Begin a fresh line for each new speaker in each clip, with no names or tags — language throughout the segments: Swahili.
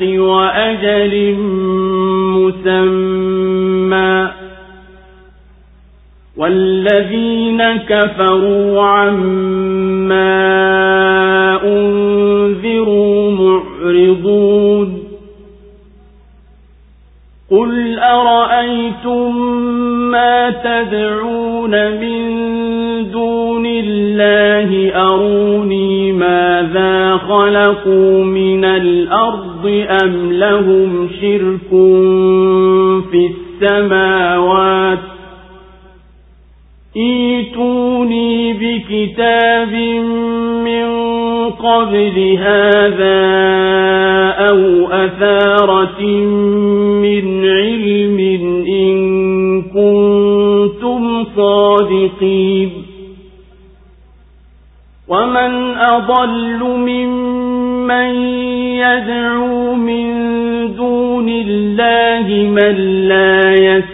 الحق وأجل مسمى والذين كفروا عما أنذروا معرضون قل أرأيتم ما تدعون من دون الله أروني ماذا خلقوا من الأرض أم لهم شرك في السماوات إيتوني بكتاب من قبل هذا أو أثارة من علم إن كنتم صادقين ومن أضل ممن يدعو من دون الله من لا يسر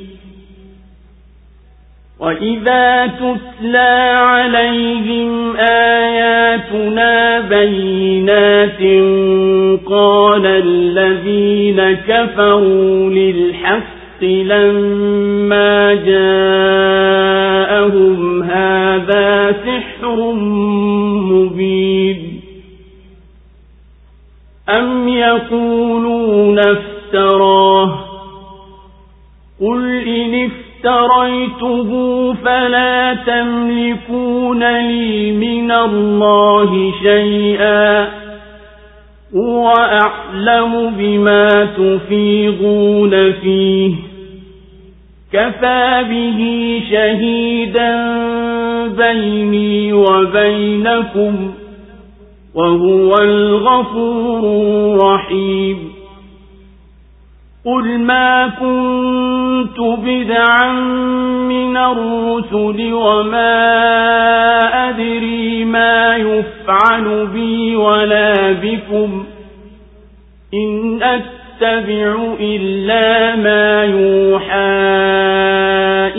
وَإِذَا تُتْلَى عَلَيْهِمْ آيَاتُنَا بَيِّنَاتٍ قَالَ الَّذِينَ كَفَرُوا لِلْحَقِّ لَمَّا جَاءَهُمْ هَذَا سِحْرٌ مُبِينٌ أَمْ يَقُولُونَ افْتَرَاهُ قُلْ إِنِ اشتريته فلا تملكون لي من الله شيئا وأعلم بما تفيضون فيه كفى به شهيدا بيني وبينكم وهو الغفور الرحيم قل ما كنت كنت بدعا من الرسل وما أدري ما يفعل بي ولا بكم إن أتبع إلا ما يوحى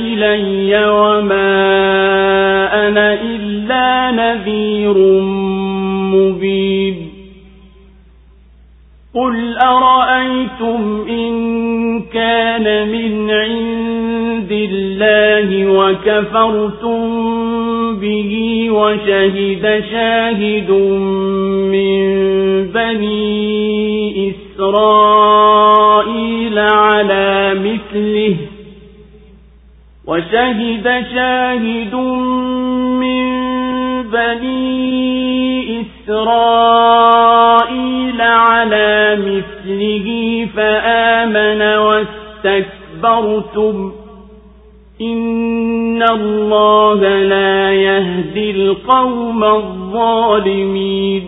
إلي وما أنا إلا نذير مبين قل أرأيتم إن كان من عند الله وكفرتم به وشهد شاهد من بني إسرائيل على مثله وشهد شاهد من بني إسرائيل على مثله فآمن واستكبرتم إن الله لا يهدي القوم الظالمين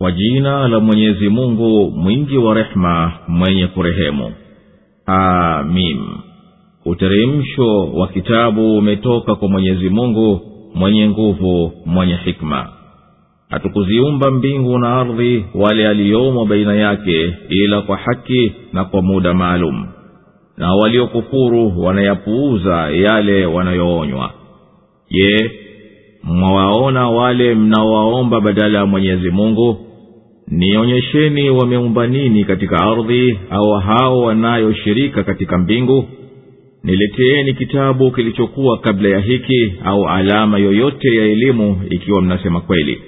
kwa jina la mwenyezi mungu mwingi wa rehma mwenye kurehemu amim uteremsho wa kitabu umetoka kwa mwenyezi mungu mwenye nguvu mwenye hikma hatukuziumba mbingu na ardhi wale aliyomo baina yake ila kwa haki na kwa muda maalum na waliokufuru wanayapuuza yale wanayoonywa je mwawaona wale mnaowaomba badala ya mwenyezi mungu nionyesheni wameumba nini katika ardhi au hao wanayoshirika katika mbingu nileteeni kitabu kilichokuwa kabla ya hiki au alama yoyote ya elimu ikiwa mnasema kweli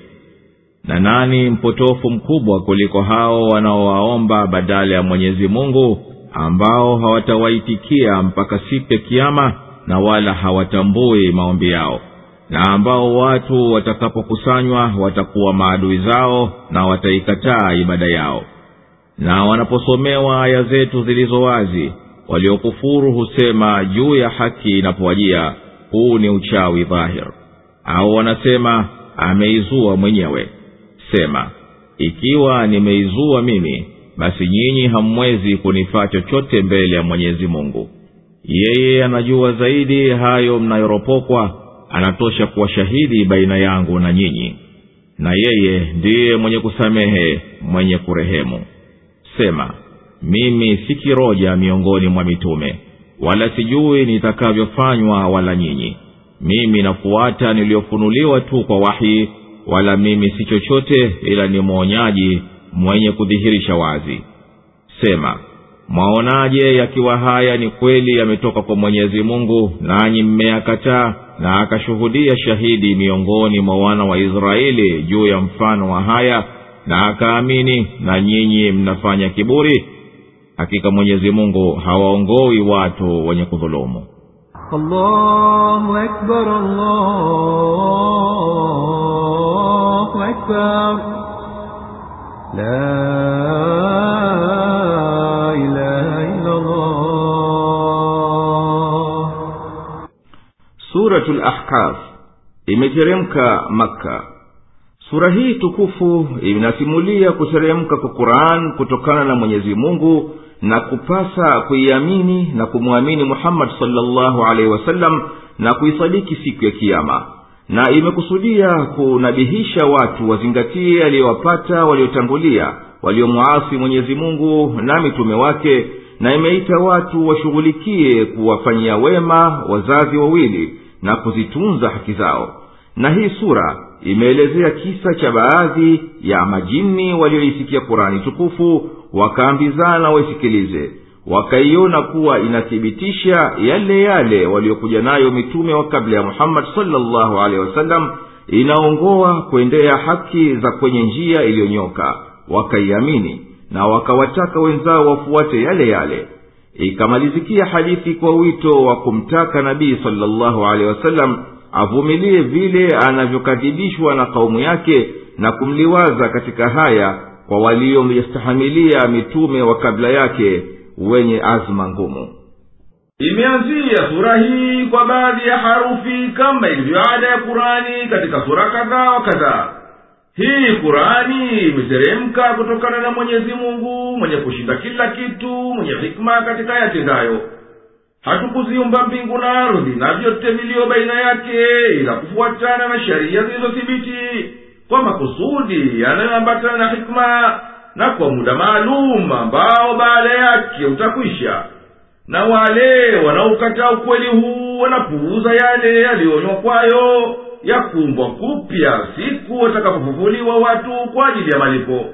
na nani mpotofu mkubwa kuliko hao wanaowaomba badala ya mwenyezi mungu ambao hawatawaitikia mpaka siku ya kiama na wala hawatambui maombi yao na ambao watu watakapokusanywa watakuwa maadui zao na wataikataa ibada yao na wanaposomewa aya zetu zilizo wazi waliokufuru husema juu ya haki inapowajia huu ni uchawi dhahir au wanasema ameizua mwenyewe sema ikiwa nimeizua mimi basi nyinyi hamwezi kunifaa chochote mbele ya mwenyezi mungu yeye anajua zaidi hayo mnayoropokwa anatosha kuwa shahidi baina yangu na nyinyi na yeye ndiye mwenye kusamehe mwenye kurehemu sema mimi si kiroja miongoni mwa mitume wala sijui nitakavyofanywa wala nyinyi mimi nafuata niliyofunuliwa tu kwa wahi wala mimi si chochote ila ni mwonyaji mwenye kudhihirisha wazi sema mwaonaje yakiwa haya ni kweli yametoka kwa mwenyezi mungu nanyi mmeyakataa na akashuhudia shahidi miongoni mwa wana wa israeli juu ya mfano wa haya na akaamini na nyinyi mnafanya kiburi hakika mwenyezi mungu hawaongoi watu wenye kudhulumu
allahu
akbar, imeteremka makka sura hii tukufu inasimulia kuseremka kwa quran kutokana na mwenyezi mungu na kupasa kuiamini na kumwamini muhammadi salllahu alaihi wasallam na kuisadiki siku ya kiama na imekusudia kunabihisha watu wazingatie yaliyowapata waliotangulia waliomwasi mwenyezi mungu na mitume wake na imeita watu washughulikie kuwafanyia wema wazazi wawili na kuzitunza haki zao na hii sura imeelezea kisa cha baadhi ya majini walioisikia kurani tukufu wakaambizana waisikilize wakaiona kuwa inathibitisha yale yale waliokuja nayo mitume wa kabla ya muhammadi salllahu alehi wasallam inaongoa kuendea haki za kwenye njia iliyonyoka wakaiamini na wakawataka wenzao wafuate yale yale ikamalizikia hadithi kwa wito wa kumtaka nabii salllahu alehi wasallam avumilie vile anavyokadhibishwa na kaumu yake na kumliwaza katika haya kwa waliomstahamilia mitume wa kabla yake wenye azma ngumu imeanzia sura hii kwa baadhi ya harufi kama ilivyoada ya kurani katika sura kadhaa wa kadhaa hii kurani imeteremka kutokana na mwenyezi mungu mwenye kushinda kila kitu mwenye hikma katika yatendayo hatukuziumba mbingu na ardhi na vyote vilio baina yake ila kufuatana na sheria zilizothibiti kwa makusudi yanayoambatana na hikma na kwa muda maalum ambao baada yake utakwisha na wale wanaokataa ukweli huu wanapuuza yale yalionywa kwayo ya kuumbwa kupya siku watakapofufuliwa watu kwa ajili ya malipo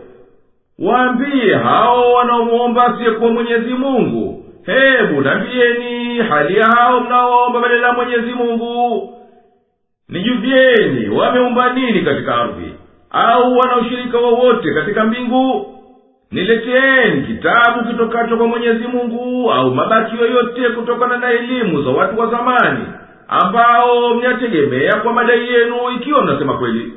waambie hao wanaomwomba asiyekuwa mwenyezi mungu hebu nambiyeni hali ya hao mnaoomba badala ya mwenyezi mungu nijuvieni wameumba nini katika ardhi au wana ushirika wowote katika mbingu nileteni kitabu kitokacho kwa mwenyezi mungu au mabaki yoyote kutokana na elimu za watu wa zamani ambao mnategemea kwa madai yenu ikiwa mnasema kweli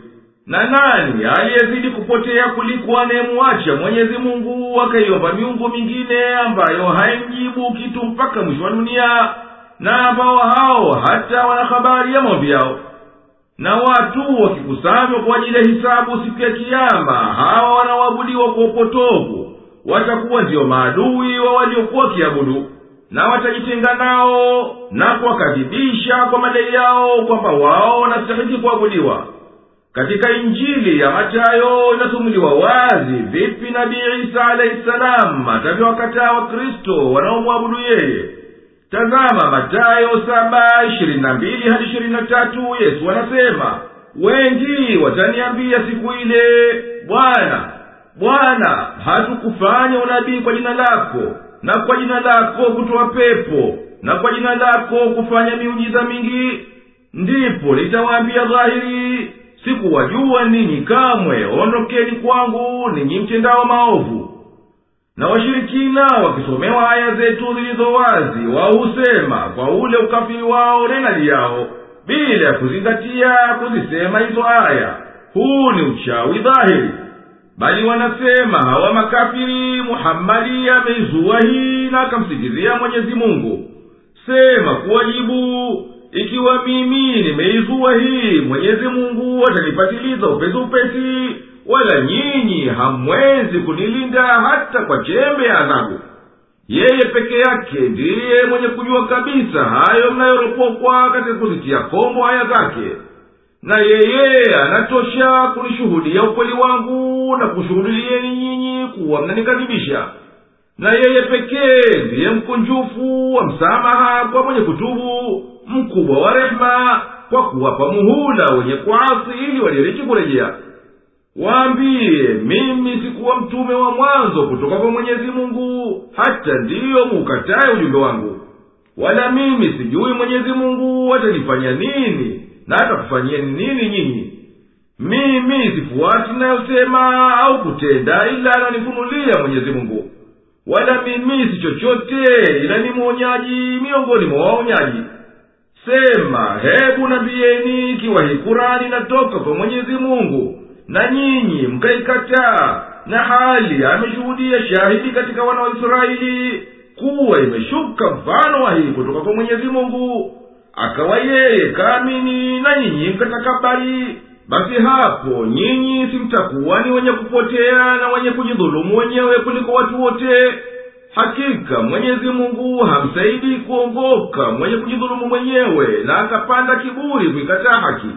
na nani aliyezidi kupotea kuliko anayemwacha mwenyezi mungu akaiomba miungu mingine ambayo haimjibu kitu mpaka mwisho wa dunia na ambao hao hata wana habari ya maombi yao na watu wakikusanywa kwa ajili ya hisabu siku ya kiama hawa wanaoabudiwa kwa upotovu watakuwa ndiyo maadui wa waliokuwa wakiabudu na watajitenga nao na kuwakadhibisha kwa madai yao kwamba wao wanastahiki kuabudiwa kwa katika injili ya matayo inasumuliwa wazi vipi nabii isa alahi salamu atavyowakataa wakristo wanaomwabudu yeye tazama matayo saba ishirini na mbili hadi ishirini na tatu yesu anasema wengi wataniambia siku ile bwana bwana hatukufanya unabii kwa jina lako na kwa jina lako kutoa pepo na kwa jina lako kufanya miujiza mingi ndipo nitawaambia dhahiri sikuwajua ninyi kamwe ondokeni kwangu ninyi mtendao maovu na washirikina wakisomewa aya zetu zilizo wazi wao kwa ule ukafiri wao nenali yao bila ya kuzingatia kuzisema hizo aya huu ni uchawi dhahiri bali wanasema hawa makafiri muhammadi ameizuwa hii na akamsikizia mwenyezi mungu sema kuwajibu ikiwa mimi nimeizua hii mwenyezi mungu atanipatiliza upesi upesi wala nyinyi hamwezi kunilinda hata kwa chembe ya adhabu yeye peke yake ndiye mwenye kujua kabisa hayo mnayoropokwa katika kuzitia kombo haya zake na yeye anatosha kunishuhudia ukweli wangu na kushuhudilieni nyinyi kuwa mnanikadhibisha na yeye pekee ndiye mkunjufu wa msamaha kwa mwenye kutubu mkubwa wa rehema kwa kuwapa muhula wenye kwasi ili wadiriki kurejea waambiye mimi sikuwa mtume wa mwanzo kutoka kwa mwenyezi mungu hata ndiyo muukataye ujumbe wangu wala mimi sijui mwenyezi mungu atanifanya nini na atakufanyieni nini nyinyi mimi sifuati nayosema au kutenda ila ananifunulia mwenyezi mungu wala mimi si chochote ila ni mwonyaji miongoni mwa waonyaji sema hebu nabieni ikiwa hii kurani inatoka kwa mwenyezi mungu na nyinyi mkaikataa na hali ameshuhudia shahidi katika wana wa israeli kuwa imeshuka mfano wa hii kutoka kwa mwenyezi mungu akawa yeye kaamini na nyinyi mkatakabari basi hapo nyinyi simtakuwa ni wenye kupotea na wenye kujidhulumu wenyewe kuliko watu wote hakika mwenyezi mungu hamsaidi kuongoka mwenye kujidhulumu
mwenyewe na akapanda kiburi kuikataa haki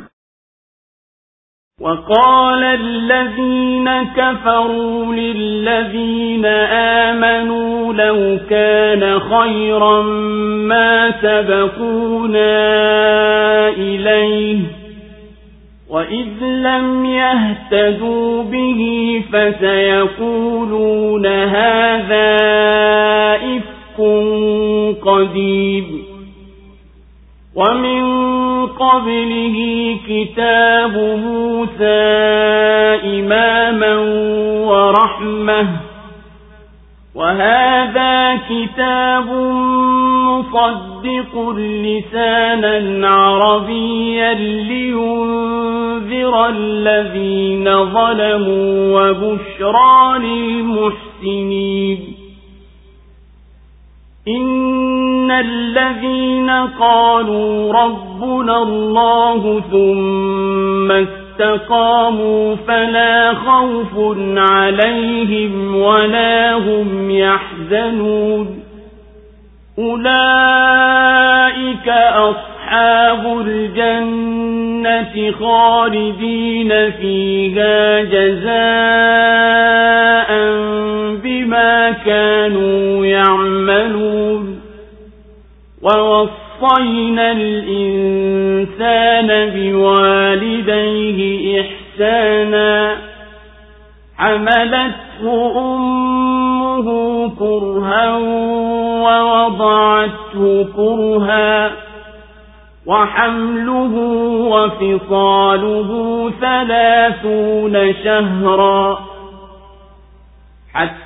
وقال الذين كفروا للذين آمنوا لو كان خيرا ما سبقونا إليه وإذ لم يهتدوا به فسيقولون هذا إفك قديم ومن قبله كتاب موسى إماما ورحمة وهذا كتاب مصدق لسانا عربيا لينذر الذين ظلموا وبشرى للمحسنين إن الذين قالوا ربنا الله ثم استقاموا وَاسْتَقَامُوا فَلَا خَوْفٌ عَلَيْهِمْ وَلَا هُمْ يَحْزَنُونَ أُولَئِكَ أَصْحَابُ الْجَنَّةِ خَالِدِينَ فِيهَا جَزَاءً بِمَا كَانُوا يَعْمَلُونَ وَوَصَّى وَصَّيْنَا الْإِنسَانَ بِوَالِدَيْهِ إِحْسَانًا حَمَلَتْهُ أُمُّهُ كُرْهًا وَوَضَعَتْهُ كُرْهًا وَحَمْلُهُ وَفِصَالُهُ ثَلَاثُونَ شَهْرًا حَتَّى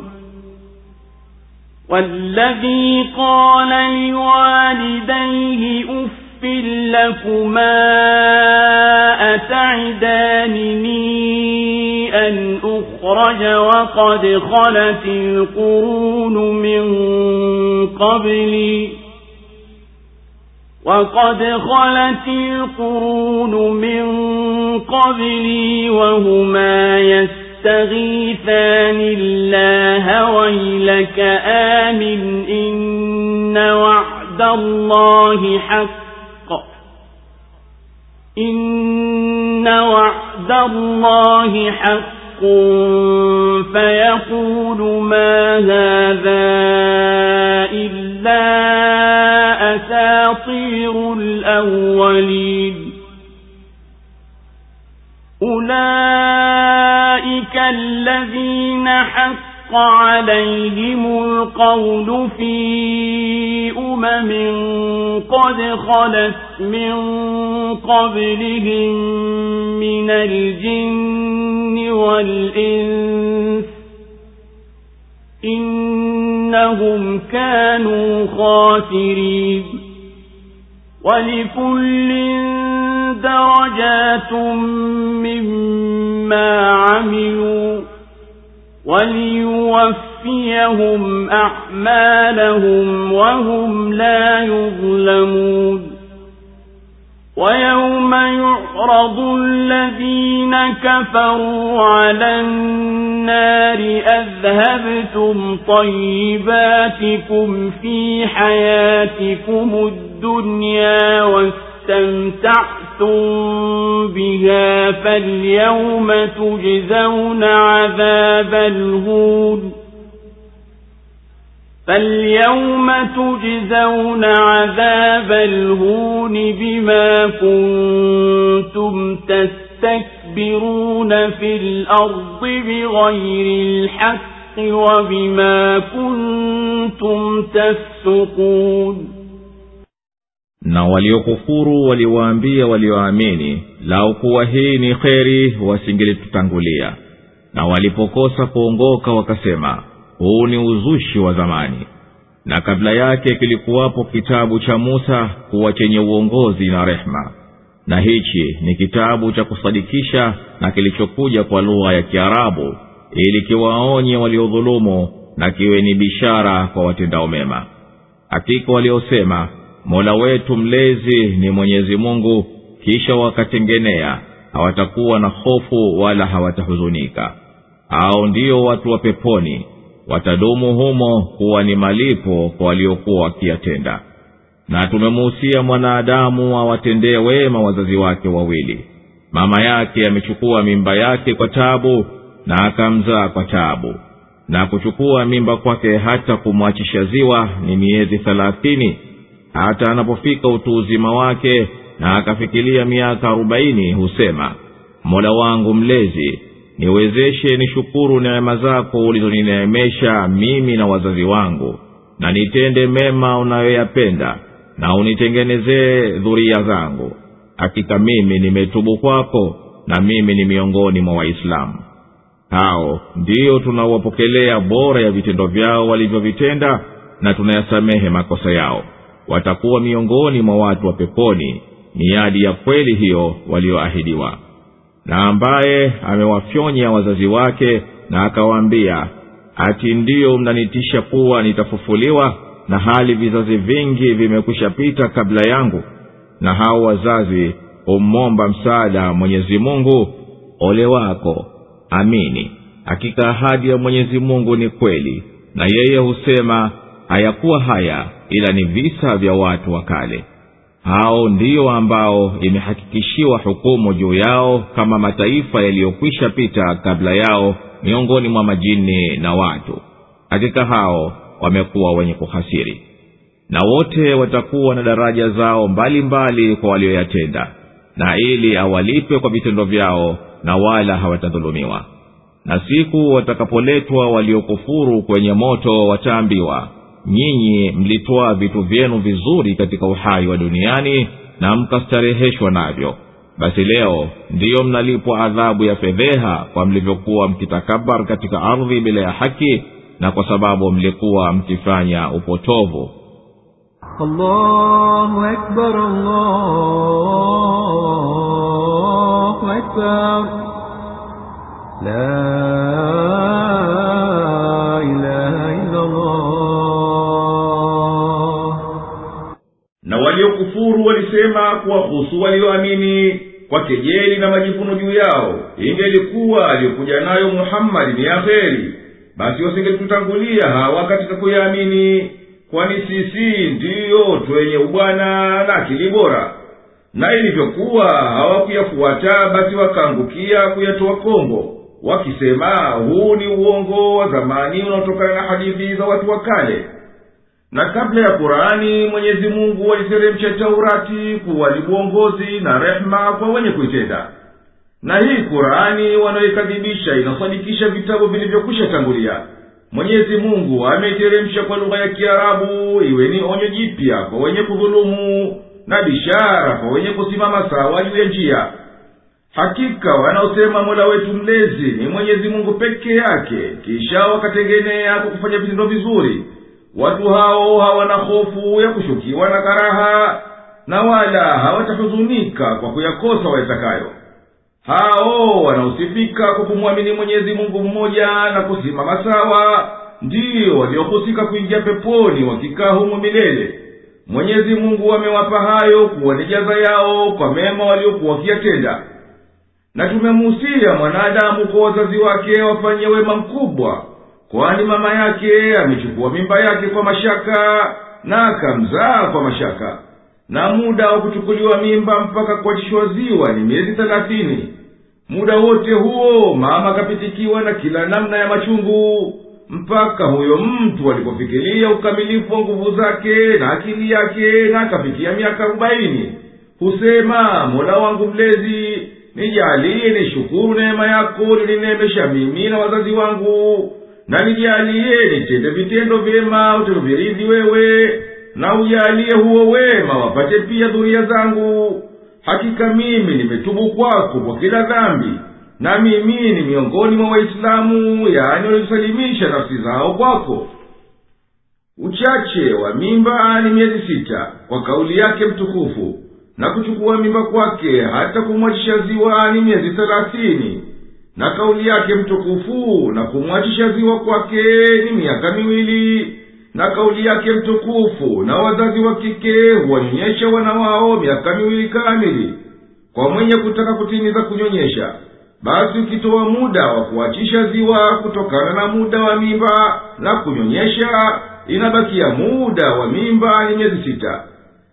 والذي قال لوالديه أف لكما أتعدانني أن أخرج وقد خلت القرون من قبلي وقد خلت القرون من قبلي وهما يسرون يستغيثان الله ويلك آمن إن وعد الله حق إن وعد الله حق فيقول ما هذا إلا أساطير الأولين أولئك الذين حق عليهم القول في أمم قد خلت من قبلهم من الجن والإنس إنهم كانوا خاسرين ولكل درجات مما عملوا وليوفيهم أعمالهم وهم لا يظلمون ويوم يعرض الذين كفروا على النار أذهبتم طيباتكم في حياتكم الدنيا والسلام استمتعتم بها فاليوم تجزون عذاب الهون فاليوم تجزون عذاب الهون بما كنتم تستكبرون في الأرض بغير الحق وبما كنتم تفسقون
na waliokufuru waliwaambia walioamini lau kuwa hii ni kheri wasingilitutangulia na walipokosa kuongoka wakasema huu ni uzushi wa zamani na kabla yake kilikuwapo kitabu cha musa kuwa chenye uongozi na rehema na hichi ni kitabu cha kusadikisha na kilichokuja kwa lugha ya kiarabu ili kiwaonye waliodhulumu na kiwe ni bishara kwa watendao mema hakika waliosema mola wetu mlezi ni mwenyezi mungu kisha wakatengenea hawatakuwa na hofu wala hawatahuzunika au ndiyo watu wa peponi watadumu humo kuwa ni malipo kwa waliokuwa wakiyatenda na tumemuhusia mwanadamu awatendee wema wazazi wake wawili mama yake amechukua mimba yake kwa tabu na akamzaa kwa tabu na kuchukua mimba kwake hata kumwachisha ziwa ni miezi thelathini hata anapofika utu uzima wake na akafikilia miaka arobaini husema mola wangu mlezi niwezeshe nishukuru neema zako ulizonineemesha mimi na wazazi wangu na nitende mema unayoyapenda na unitengenezee dhuria zangu hakika mimi nimetubu kwako na mimi ni miongoni mwa waislamu hao ndiyo tunawapokelea bora ya vitendo vyao walivyovitenda na tunayasamehe makosa yao watakuwa miongoni mwa watu wa peponi miadi ya kweli hiyo walioahidiwa na ambaye amewafyonya wazazi wake na akawaambia ati ndiyo mnanitisha kuwa nitafufuliwa na hali vizazi vingi vimekwishapita kabla yangu na hao wazazi hummomba msaada mwenyezi mungu ole wako amini hakika ahadi ya mwenyezi mungu ni kweli na yeye husema hayakuwa haya ila ni visa vya watu wa kale hao ndiyo ambao imehakikishiwa hukumu juu yao kama mataifa yaliyokwisha pita kabla yao miongoni mwa majini na watu hakika hao wamekuwa wenye kuhasiri na wote watakuwa na daraja zao mbalimbali mbali kwa walioyatenda na ili awalipe kwa vitendo vyao na wala hawatadhulumiwa na siku watakapoletwa waliokufuru kwenye moto wataambiwa nyinyi mlitoa vitu vyenu vizuri katika uhai wa duniani na mkastareheshwa navyo basi leo ndiyo mnalipwa adhabu ya fedheha kwa mlivyokuwa mkitakabar katika ardhi bila ya haki na kwa sababu mlikuwa mkifanya upotovu
Allahu akbar, Allahu akbar. La
waliokufuru walisema kuwahusu walioamini kwa kejeli na majivuno juu yao ingelikuwa aliyokuja nayo muhammadi ni ya basi wasingetutangulia hawa katika kuyaamini kwani sisi ndiyo twenye ubwana na akili bora na ilivyokuwa hawakuyafuata basi wakaangukia kuyatoa kombo wakisema huu ni uongo wa zamani unaotokana na hadithi za watu wa kale na kabla ya kurani mwenyezi mungu waliteremsha taurati kuwa ni na rehema kwa wenye kuitenda na hii kurani wanaoikadhibisha inasadikisha vitabu vilivyokwisha tangulia mwenyezi mungu ameiteremsha kwa lugha ya kiarabu iwe ni onyo jipya kwa wenye kudhulumu na bishara kwa wenye kusimama sawa juu ya njia hakika wanaosema mola wetu mlezi ni mwenyezi mungu peke yake kisha wakatengenea kwa kufanya vitendo vizuri watu hao hawana hofu ya kushukiwa na karaha na wala hawatahuzunika kwa kuyakosa wayatakayo hao wanaosifika kwa kumwamini mwenyezi mungu mmoja na kusimama sawa ndiyo waliohusika kuingia peponi wakikaa humo milele mwenyezi mungu amewapa hayo kuwa ni jaza yao kwa mema waliokuwa wakiyatenda na tumemuhusia mwanadamu kwa wazazi wake wafanye wema mkubwa kwani mama yake amechukua mimba yake kwa mashaka na akamzaa kwa mashaka na muda wa kuchukuliwa mimba mpaka kuachishwa ziwa ni miezi thelathini muda wote huo mama akapitikiwa na kila namna ya machungu mpaka huyo mtu alipofikilia ukamilifu wa nguvu zake na akili yake na akafikia miaka arobaini husema mola wangu mlezi nijalie nishukuru neema yako ulinineemesha mimi na wazazi wangu na nijalie nitende vitendo vyema utavyoviridhi wewe na ujaliye huo wema wapate pia dhuria zangu hakika mimi nimetubu kwako kwa kila dhambi na mimi ni miongoni mwa waislamu yaani walizosalimisha nafsi zao kwako uchache wa mimba ni miezi sita kwa kauli yake mtukufu na kuchukua mimba kwake hata kumwachisha ziwa ni miezi thelathini na kauli yake mtukufu na kumwachisha ziwa kwake ni miaka miwili na kauli yake mtukufu na wazazi wa kike huwanyonyesha wana wao miaka miwili kamili kwa mwenye kutaka kutimiza kunyonyesha basi ukitowa muda wa kuachisha ziwa kutokana na muda wa mimba na kunyonyesha inabakia muda wa mimba ni miezi sita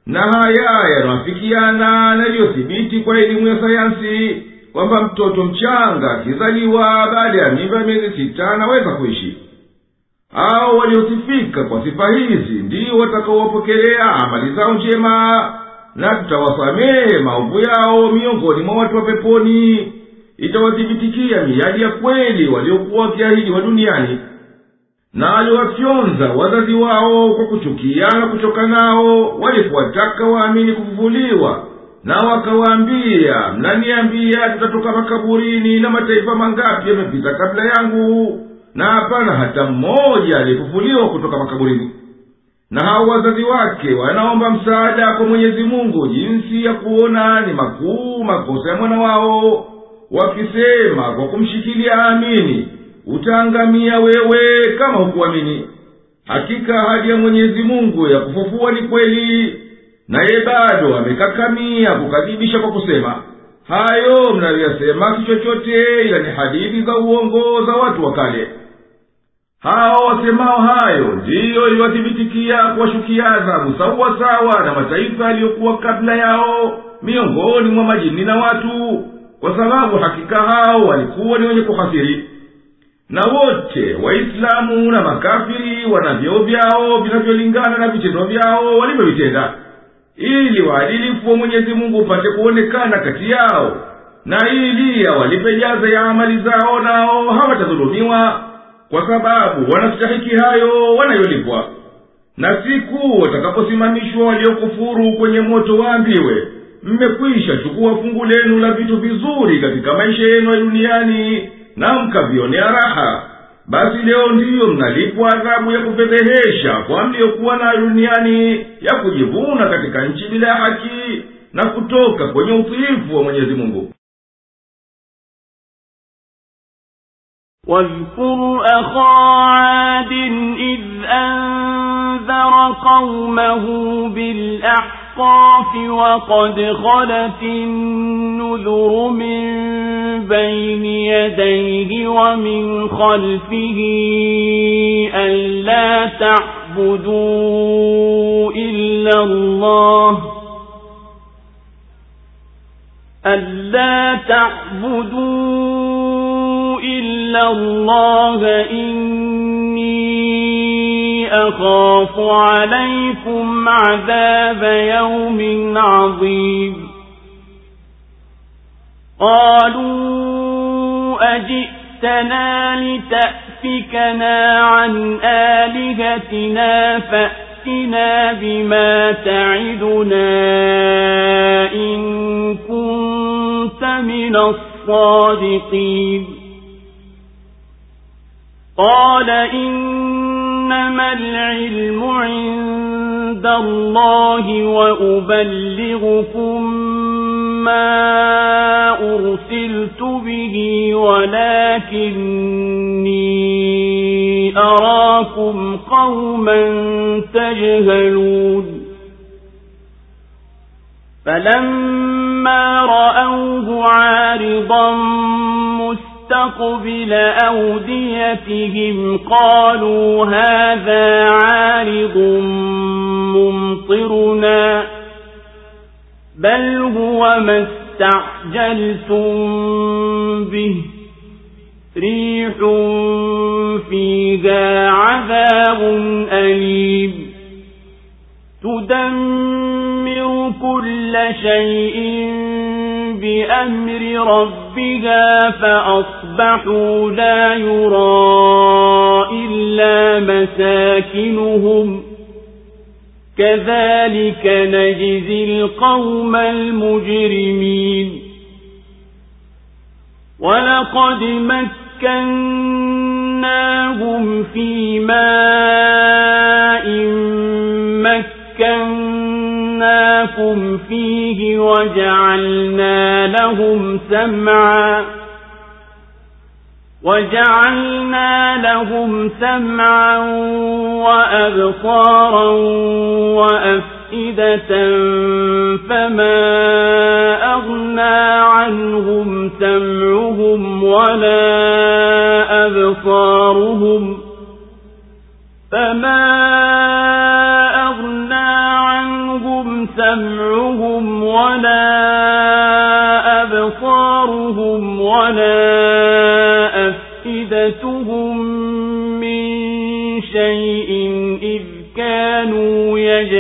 na haya yanawafikiana na yaliyothibiti kwa elimu ya sayansi kwamba mtoto mchanga akizaliwa baada ya mimba ya miezi sita anaweza kuishi au waliosifika kwa sifa hizi ndio watakaowapokelea amali zao njema na tutawasamehe maovu yao miongoni mwa watu wa peponi itawathibitikia miadi ya kweli waliokuwa wakiahidiwa duniani na aliwafyonza wazazi wao kwa kuchukia na kuchoka nao walipowataka waamini kufufuliwa na wakawaambia mnaniambia tutatoka makaburini na mataifa mangapi yamepita kabla yangu na hapana hata mmoja aliyefufuliwa kutoka makaburini na hao wazazi wake wanaomba msaada kwa mwenyezi mungu jinsi ya kuona ni makuu makosa ya mwana wao wakisema kwa kumshikilia amini utaangamia wewe kama hukuamini hakika hadi ya mwenyezi mungu ya kufufua ni kweli naye bado amekakamia kukadhibisha kwa kusema hayo mnayoyasema si chochote ila ni hadithi za uongo za watu wa kale hawo wasemao hayo ndiyo iliwathibitikia kuwashukia adhabu sawasawa na mataifa yaliyokuwa kabla yao miongoni mwa majini na watu kwa sababu hakika hao walikuwa ni wenye kuhasiri na wote waislamu na makafiri wana vyeo vyao vinavyolingana na vitendo vyao walivyovitenda ili waadilifu wa mwenyezi mungu upate kuonekana kati yao na ili awalipe jaza ya amali zao nao hawatadhulumiwa kwa sababu wanastahiki hayo wanayolipwa na siku watakaposimamishwa waliokufuru kwenye moto waambiwe mmekwisha chukua fungu lenu la vitu vizuri katika maisha yenu ya duniani na mkavionea raha basi leo ndiyo mnalipwa adhabu ya kufedhehesha kwa mliyokuwa na duniani ya kujivuna katika nchi bila haki na kutoka kwenye utiifu wa
mwenyezi mungu واذكر أخا عاد إذ أنذر قومه بالأحقاف وقد خلت النذر من بين يديه ومن خلفه ألا تعبدوا إلا الله ألا تعبدوا إلا الله إني أخاف عليكم عذاب يوم عظيم قالوا أجئتنا لتأفكنا عن آلهتنا فأتنا بما تعدنا إن كنت من الصادقين قال إنما العلم عند الله وأبلغكم ما أرسلت به ولكني أراكم قوما تجهلون فلما رأوه عارضا مستقبل أوديتهم قالوا هذا عارض ممطرنا بل وما استعجلتم به ريح فيها عذاب أليم تدمر كل شيء بأمر ربها فأصبحوا لا يرى إلا مساكنهم كذلك نجزي القوم المجرمين ولقد مكناهم في ماء مكناكم فيه وجعلنا لهم سمعاً وجعلنا لهم سمعا وأبصارا وأفئدة فما أغنى عنهم سمعهم ولا أبصارهم فما أغنى عنهم سمعهم ولا أبصارهم ولا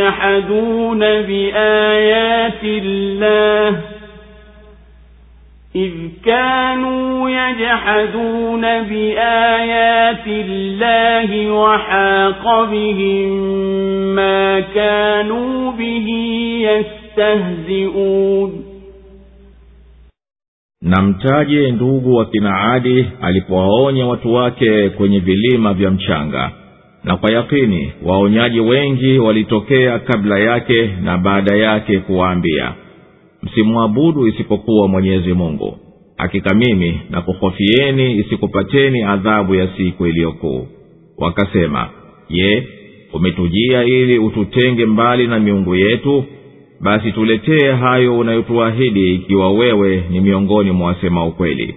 يجحدون بآيات الله إذ كانوا يجحدون بآيات الله وحاق بهم ما كانوا به يستهزئون na
mtaje ndugu wa kina alipowaonya watu wake kwenye vilima vya mchanga na kwa yakini waonyaji wengi walitokea kabla yake na baada yake kuwaambia msimwabudu isipokuwa mwenyezi mungu hakika mimi na isikupateni adhabu ya siku iliyokuu wakasema je umetujia ili ututenge mbali na miungu yetu basi tuletee hayo unayotuahidi ikiwa wewe ni miongoni mwa wasema ukweli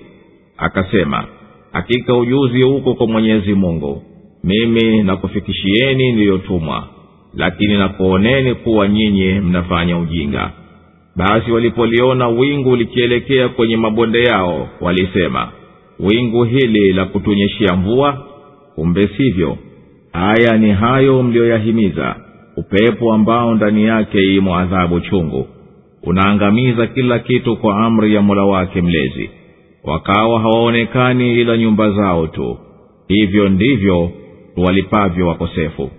akasema hakika ujuzi uko kwa mwenyezi mungu mimi nakufikishieni niliyotumwa lakini nakuoneni kuwa nyinyi mnafanya ujinga basi walipoliona wingu likielekea kwenye mabonde yao walisema wingu hili la kutunyeshia mvua kumbe sivyo haya ni hayo mliyoyahimiza upepo ambao ndani yake imo adhabu chungu unaangamiza kila kitu kwa amri ya mola wake mlezi wakawa hawaonekani ila nyumba zao tu hivyo ndivyo tuwalipavyo wakosefu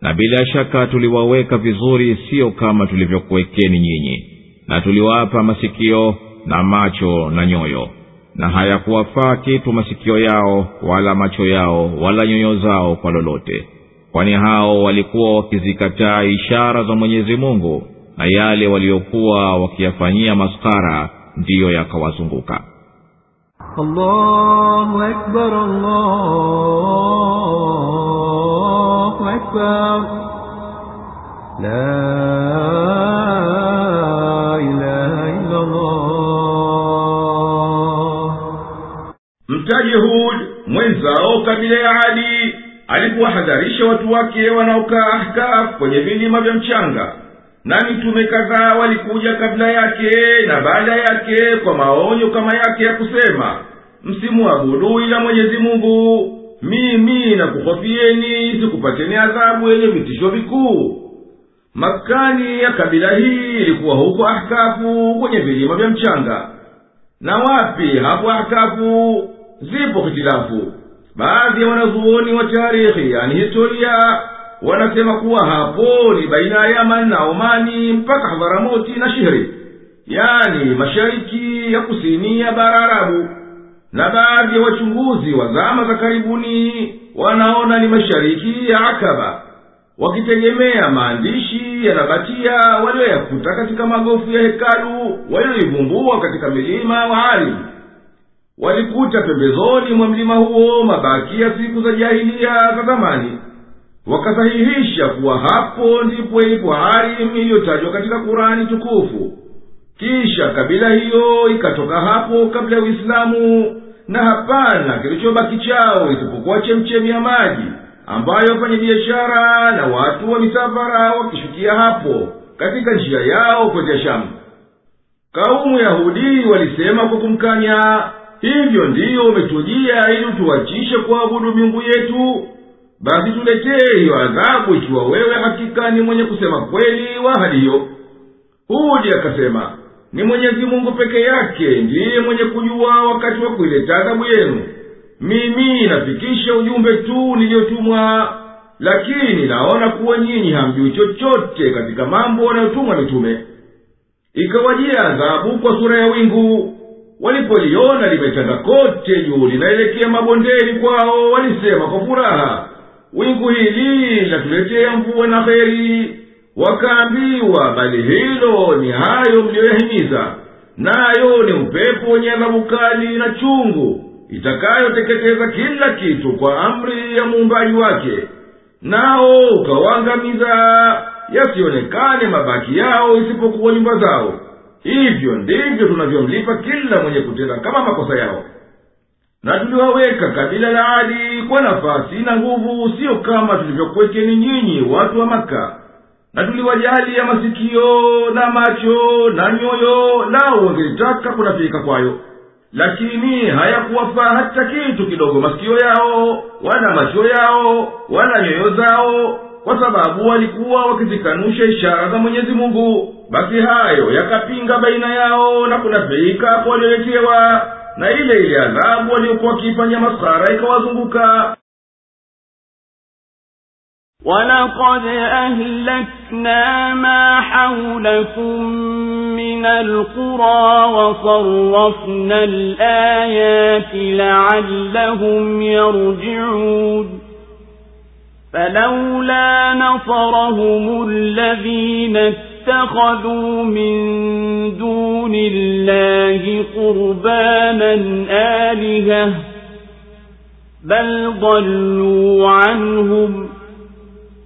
na bila shaka tuliwaweka vizuri siyo kama tulivyokuwekeni nyinyi na tuliwapa masikio na macho na nyoyo na hayakuwafaa kitu masikio yao wala macho yao wala nyoyo zao kwa lolote kwani hao walikuwa wakizikataa ishara za mwenyezi mungu na yale waliokuwa wakiyafanyia maskara ndiyo yakawazunguka الله أكبر الله
أكبر لا إله إلا الله mtaji hud
mwenzao kabila ya adi alikuwahadharisha watu wake wanaokaa ahkaf kwenye vilima vya mchanga na mitume kadhaa walikuja kabla yake na baada yake kwa maonyo kama yake ya kusema msimuabudu ila mwenyezi mungu mimi nakuhofieni sikupateni adhabu yenye vitisho vikuu makani ya kabila hii ilikuwa huko ahkafu kwenye vilima vya mchanga na wapi hapo ahkafu zipo hitilafu baadhi ya wanazuoni wa tarikhi yani historia wanasema kuwa hapo ni baina ya yaman na omani mpaka hadharamoti na shihri yani mashariki ya kusini ya bara arabu na baadhi ya wachunguzi wa zama za karibuni wanaona ni mashariki ya akaba wakitegemea maandishi ya nabatia walioyakuta katika magofu ya hekalu walioivumbua katika milima waali walikuta pembezoni mwa mlima huo mabaki ya siku za jahiliya za zamani wakasahihisha kuwa hapo ndipo ilipo harim iliyotajwa katika kurani tukufu kisha kabila hiyo ikatoka hapo kabla ya uislamu na hapana kilichobaki chao isipokuwa chemchemi ya maji ambayo biashara na watu wa misafara wakishukia hapo katika njia yao kwenda shamu kaumu yahudi walisema kwa kumkanya hivyo ndiyo umetujia ili utuwachishe kuabudu miungu yetu basi tuletee hiyo adhabu ikiwa wewe hakika ni mwenye kusema kweli wa hadi hiyo hudi akasema ni mwenyezi mungu peke yake ndiye mwenye kujua wakati wa kuileta adhabu yenu mimi nafikisha ujumbe tu niliyotumwa lakini naona kuwa nyinyi hamjui chochote katika mambo wanayotumwa mitume ikawajia adhabu kwa sura ya wingu walipoliona limetanda kote juu linaelekea mabondeni kwao walisema kwa furaha wingu hili linatuletea mvua na heri wakaambiwa bali hilo ni hayo mliyoyahimiza nayo ni upepo wenye adhabu kali na chungu itakayoteketeza kila kitu kwa amri ya muumbaji wake nao ukawangamiza yasionekane mabaki yao isipokuwa nyumba zao hivyo ndivyo tunavyomlipa kila mwenye kutenda kama makosa yao na tuliwaweka kabila la adi kwa nafasi na nguvu sio kama tulivyokuwekeni nyinyi watu wa maka na ya masikio na macho na nyoyo nao wangelitaka kunafika kwayo lakini hayakuwafaa hata kitu kidogo masikio yao wala macho yao wala nyoyo zao kwa sababu walikuwa wakizikanusha ishara za mwenyezi mungu basi hayo yakapinga baina yao na kunafika kwa walioletewa na ile ile adhabu waliokuwa wakiifanya masara ikawazunguka
ولقد أهلكنا ما حولكم من القرى وصرفنا الآيات لعلهم يرجعون فلولا نصرهم الذين اتخذوا من دون الله قربانا آلهة بل ضلوا عنهم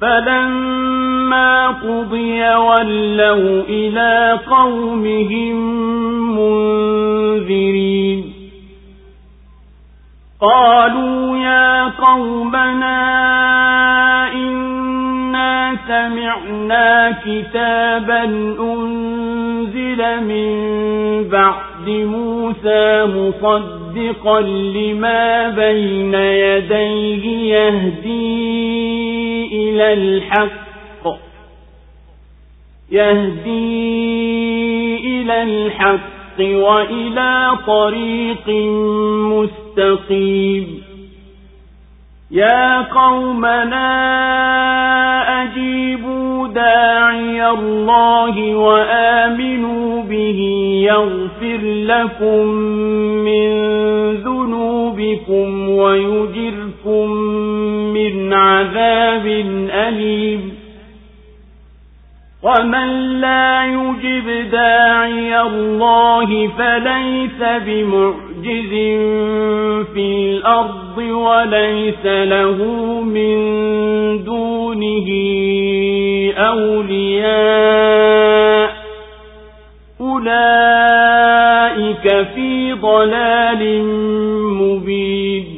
فلما قضي ولوا إلى قومهم منذرين قالوا يا قومنا إنا سمعنا كتابا أنزل من بعد موسى مصدقا لما بين يديه يهدي إلى الحق يهدي إلى الحق وإلى طريق مستقيم يا قومنا أجيبوا داعي الله وآمنوا به يغفر لكم من ذنوبكم ويجر يُصِبْكُم مِّنْ عَذَابٍ أَلِيمٍ وَمَن لَّا يُجِبْ دَاعِيَ اللَّهِ فَلَيْسَ بِمُعْجِزٍ فِي الْأَرْضِ وَلَيْسَ لَهُ مِن دُونِهِ أَوْلِيَاءُ أُولَٰئِكَ فِي ضَلَالٍ مُّبِينٍ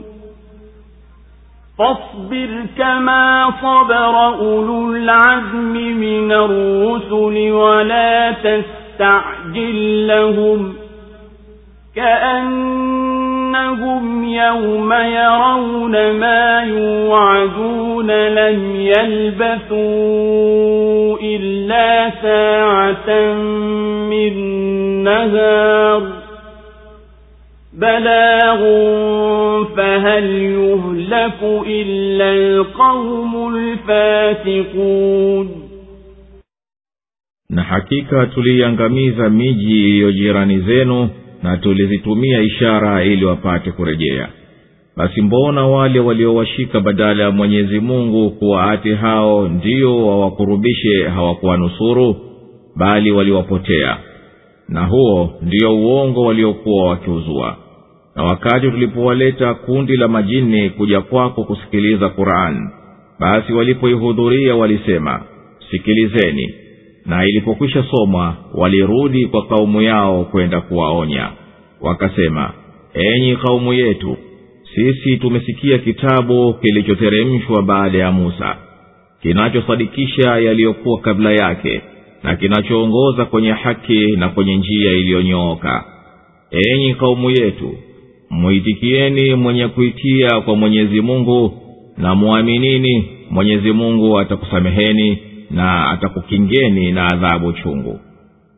فاصبر كما صبر أولو العزم من الرسل ولا تستعجل لهم كأنهم يوم يرون ما يوعدون لم يلبثوا إلا ساعة من نهار بلاغ فهل يهلك إلا القوم الفاسقون
na hakika tuliiangamiza miji iliyo jirani zenu na tulizitumia ishara ili wapate kurejea basi mbona wale waliowashika badala ya mwenyezi mungu kuwaati hao ndio wawakurubishe hawakuwanusuru bali waliwapotea na huo ndio uongo waliokuwa wakiuzua na wakati tulipowaleta kundi la majini kuja kwako kusikiliza qurani basi walipoihudhuria walisema sikilizeni na ilipokwisha somwa walirudi kwa kaumu yao kwenda kuwaonya wakasema enyi kaumu yetu sisi tumesikia kitabu kilichoteremshwa baada ya musa kinachosadikisha yaliyokuwa kabla yake na kinachoongoza kwenye haki na kwenye njia iliyonyooka enyi kaumu yetu mwitikieni mwenye kuitia kwa mwenyezi mungu na mwaminini mwenyezi mungu atakusameheni na atakukingeni na adhabu chungu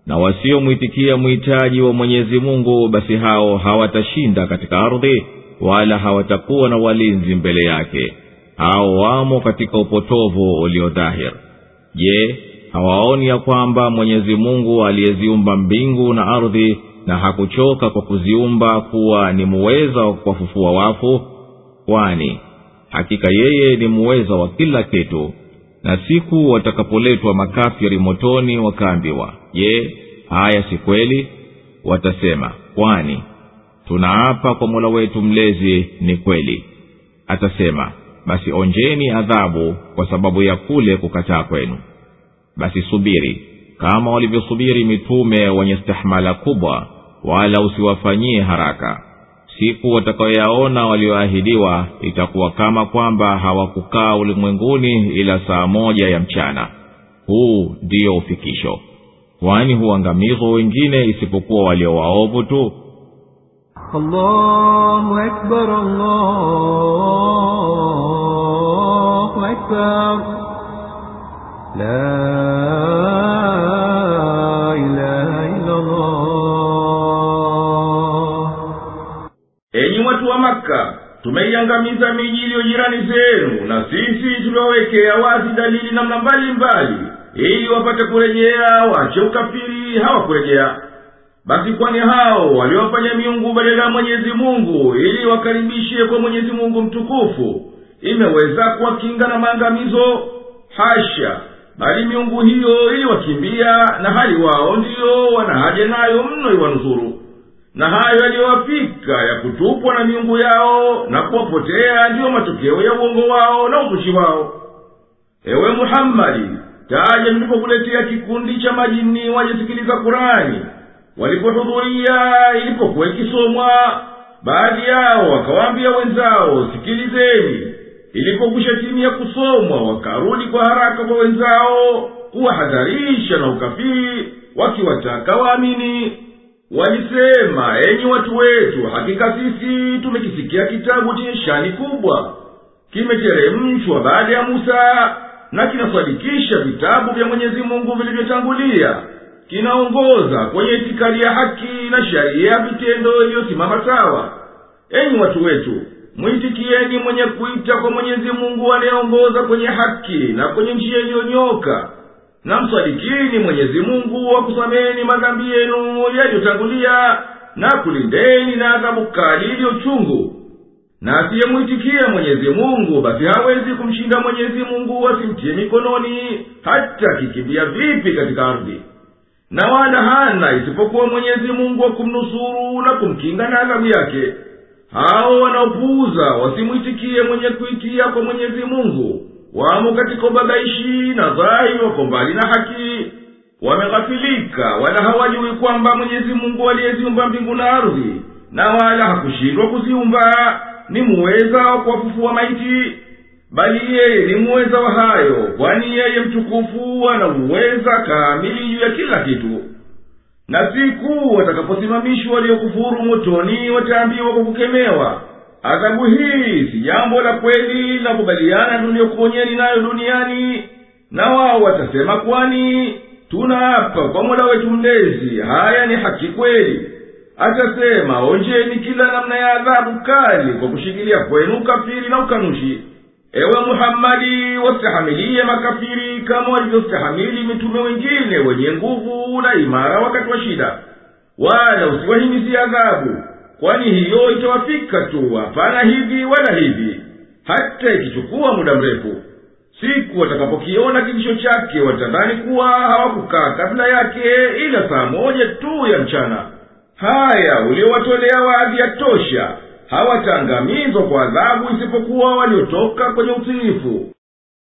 na wasiomwitikia mhitaji wa mwenyezi mungu basi hao hawatashinda katika ardhi wala hawatakuwa na walinzi mbele yake hao wamo katika upotovu uliodhahir je hawaoni ya kwamba mwenyezi mungu aliyeziumba mbingu na ardhi na hakuchoka kwa kuziumba kuwa ni muweza wa kuwafufua wafu kwani hakika yeye ni muweza wa kila kitu na siku watakapoletwa makafiri motoni wakaambiwa je haya si kweli watasema kwani tunaapa kwa mola wetu mlezi ni kweli atasema basi onjeni adhabu kwa sababu ya kule kukataa kwenu basi subiri kama walivyosubiri mitume wenye stahmala kubwa wala usiwafanyie haraka siku watakayoyaona walioahidiwa itakuwa kama kwamba hawakukaa ulimwenguni ila saa moja ya mchana huu ndiyo ufikisho kwani huangamizwa wengine isipokuwa waliowaovu
tu allahu akbar, allahu akbar. La
tumeiangamiza miji iliyo jirani zenu na sisi tuliwawekea wazi dalili namna mbalimbali ili wapate kurejea wache ukafiri hawakurejea basi kwani hao waliwafanya miungu badala ya mwenyezi mungu ili wakaribishe kwa mwenyezi mungu mtukufu imeweza kuwakinga na maangamizo hasha bali miungu hiyo iliwakimbia na hali wao ndiyo wana haja nayo mno iwanusuru na hayo yaliyowafika ya kutupwa na miungu yao na kuwapotea ndiyo matokeo ya uongo wao na uzushi wao ewe muhammadi taja mlipokuletea kikundi cha majini wajisikiliza kurani walipohudhuria ilipokuwa ikisomwa baadhi yao wakawaambia wenzao sikilizeni ilipokwisha timu ya kusomwa wakarudi kwa haraka kwa wenzao kuwahadharisha na ukafiri wakiwataka waamini walisema enyi watu wetu hakika sisi tumekisikia kitabu chenye shani kubwa kimeteremshwa baada ya musa na kinasadikisha vitabu vya mwenyezi mungu vilivyotangulia kinaongoza kwenye itikadi ya haki na sharia vitendo iliyosimama sawa enyi watu wetu mwitikieni mwenye kuita kwa mwenyezi mungu anayeongoza kwenye haki na kwenye njia iliyonyoka na mswadikini mwenyezi mungu akusameni madhambi yenu yaliyotangulia na kulindeni na adhabu kali iliyochungu na asiyemwitikia mwenyezi mungu basi hawezi kumshinda mwenyezi mungu asimtie mikononi hata akikimbia vipi katika ardhi na wala hana isipokuwa mwenyezi mungu wa kumnusuru na kumkinga na adhabu yake hao wanaopuuza wasimwitikie mwenye kuitia kwa mwenyezi mungu wamo katika ubabaishi na dhahiri wako mbali na haki wameghafilika wala hawajui kwamba mwenyezi mungu aliyeziumba mbingu na ardhi na wala hakushindwa kuziumba ni muweza wa kuwafufua maiti bali yeye ni muweza wa hayo kwani yeye mtukufu ana uweza kamili juu ya kila kitu na siku watakaposimamishwa waliokufuru motoni wataambiwa kwa kukemewa adhabu hii si jambo la kweli la kubaliana niliyokuponyeni nayo duniani na wao watasema kwani tunaapa kwa mola wetu mlezi haya ni haki kweli atasema onjeni kila namna ya adhabu kali kwa kushikilia kwenu ukafiri na ukanushi ewe muhammadi wastahamilie makafiri kama walivyostahimili mitume wengine wenye nguvu na imara wakati wa shida wala usiwahimizie adhabu kwani hiyo itawafika tu hapana hivi wala hivi hata ikichukua muda mrefu siku watakapokiona kitisho chake watadhani kuwa hawakukaa kabla yake ila saa moja tu ya mchana haya uliowatolea wadhi yatosha hawataangamizwa kwa adhabu isipokuwa waliotoka kwenye utiifu